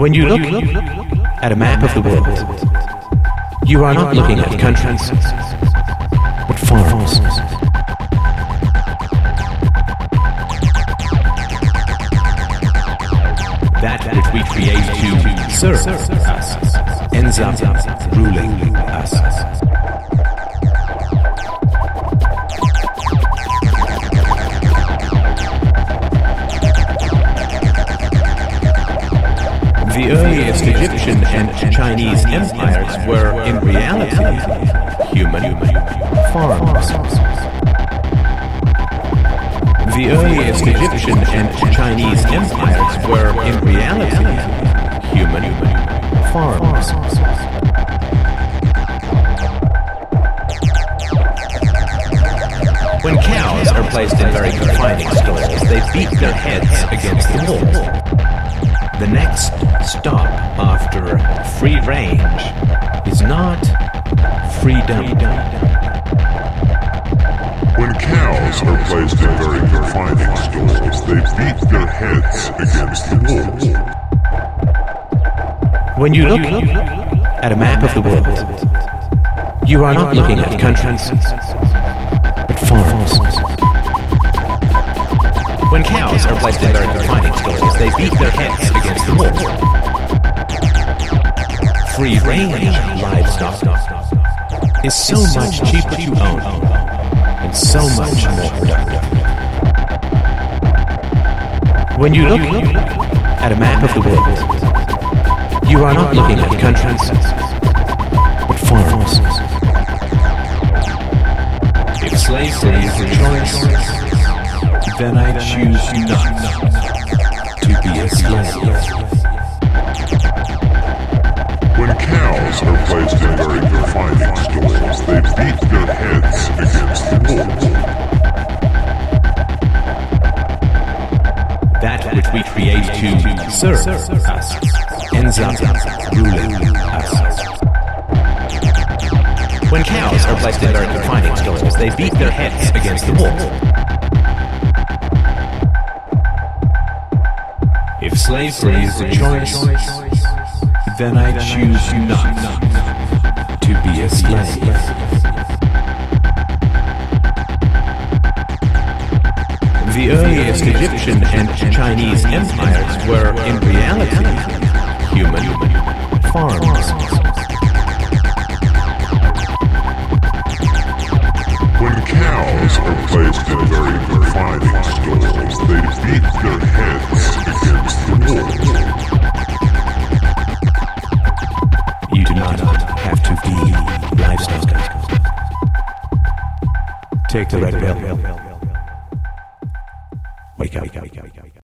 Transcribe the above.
When you look at a map of the world, you are not looking at countries, but farms. That which we create to serve us ends up ruling us. The earliest Egyptian and Chinese empires were, in reality, human farms. The earliest Egyptian and Chinese empires were, in reality, human farms. When cows are placed in very confining stalls, they beat their heads against the wall. The next free range is not freedom. When cows are placed in very confining stalls, they beat their heads against the wall. When you look at a map of the world, you are not looking at countries, but farms. When cows are placed in very confining stalls, they beat their heads against the wall. Free range livestock is so much cheaper to own and so much more productive. When you look at a map of the world, you are not looking at countries, but farms. If slavery is a choice, then I choose not to be a slave. Cows are placed in very confining stalls, they beat their heads against the wall. That which we create to serve us ends up ruling us. When cows are placed in very confining stalls, they beat their heads against the wall. If slavery is a choice, then I choose you not to be a slave. The earliest Egyptian and Chinese empires were, in reality, human farms. Take the red pill. Wake up.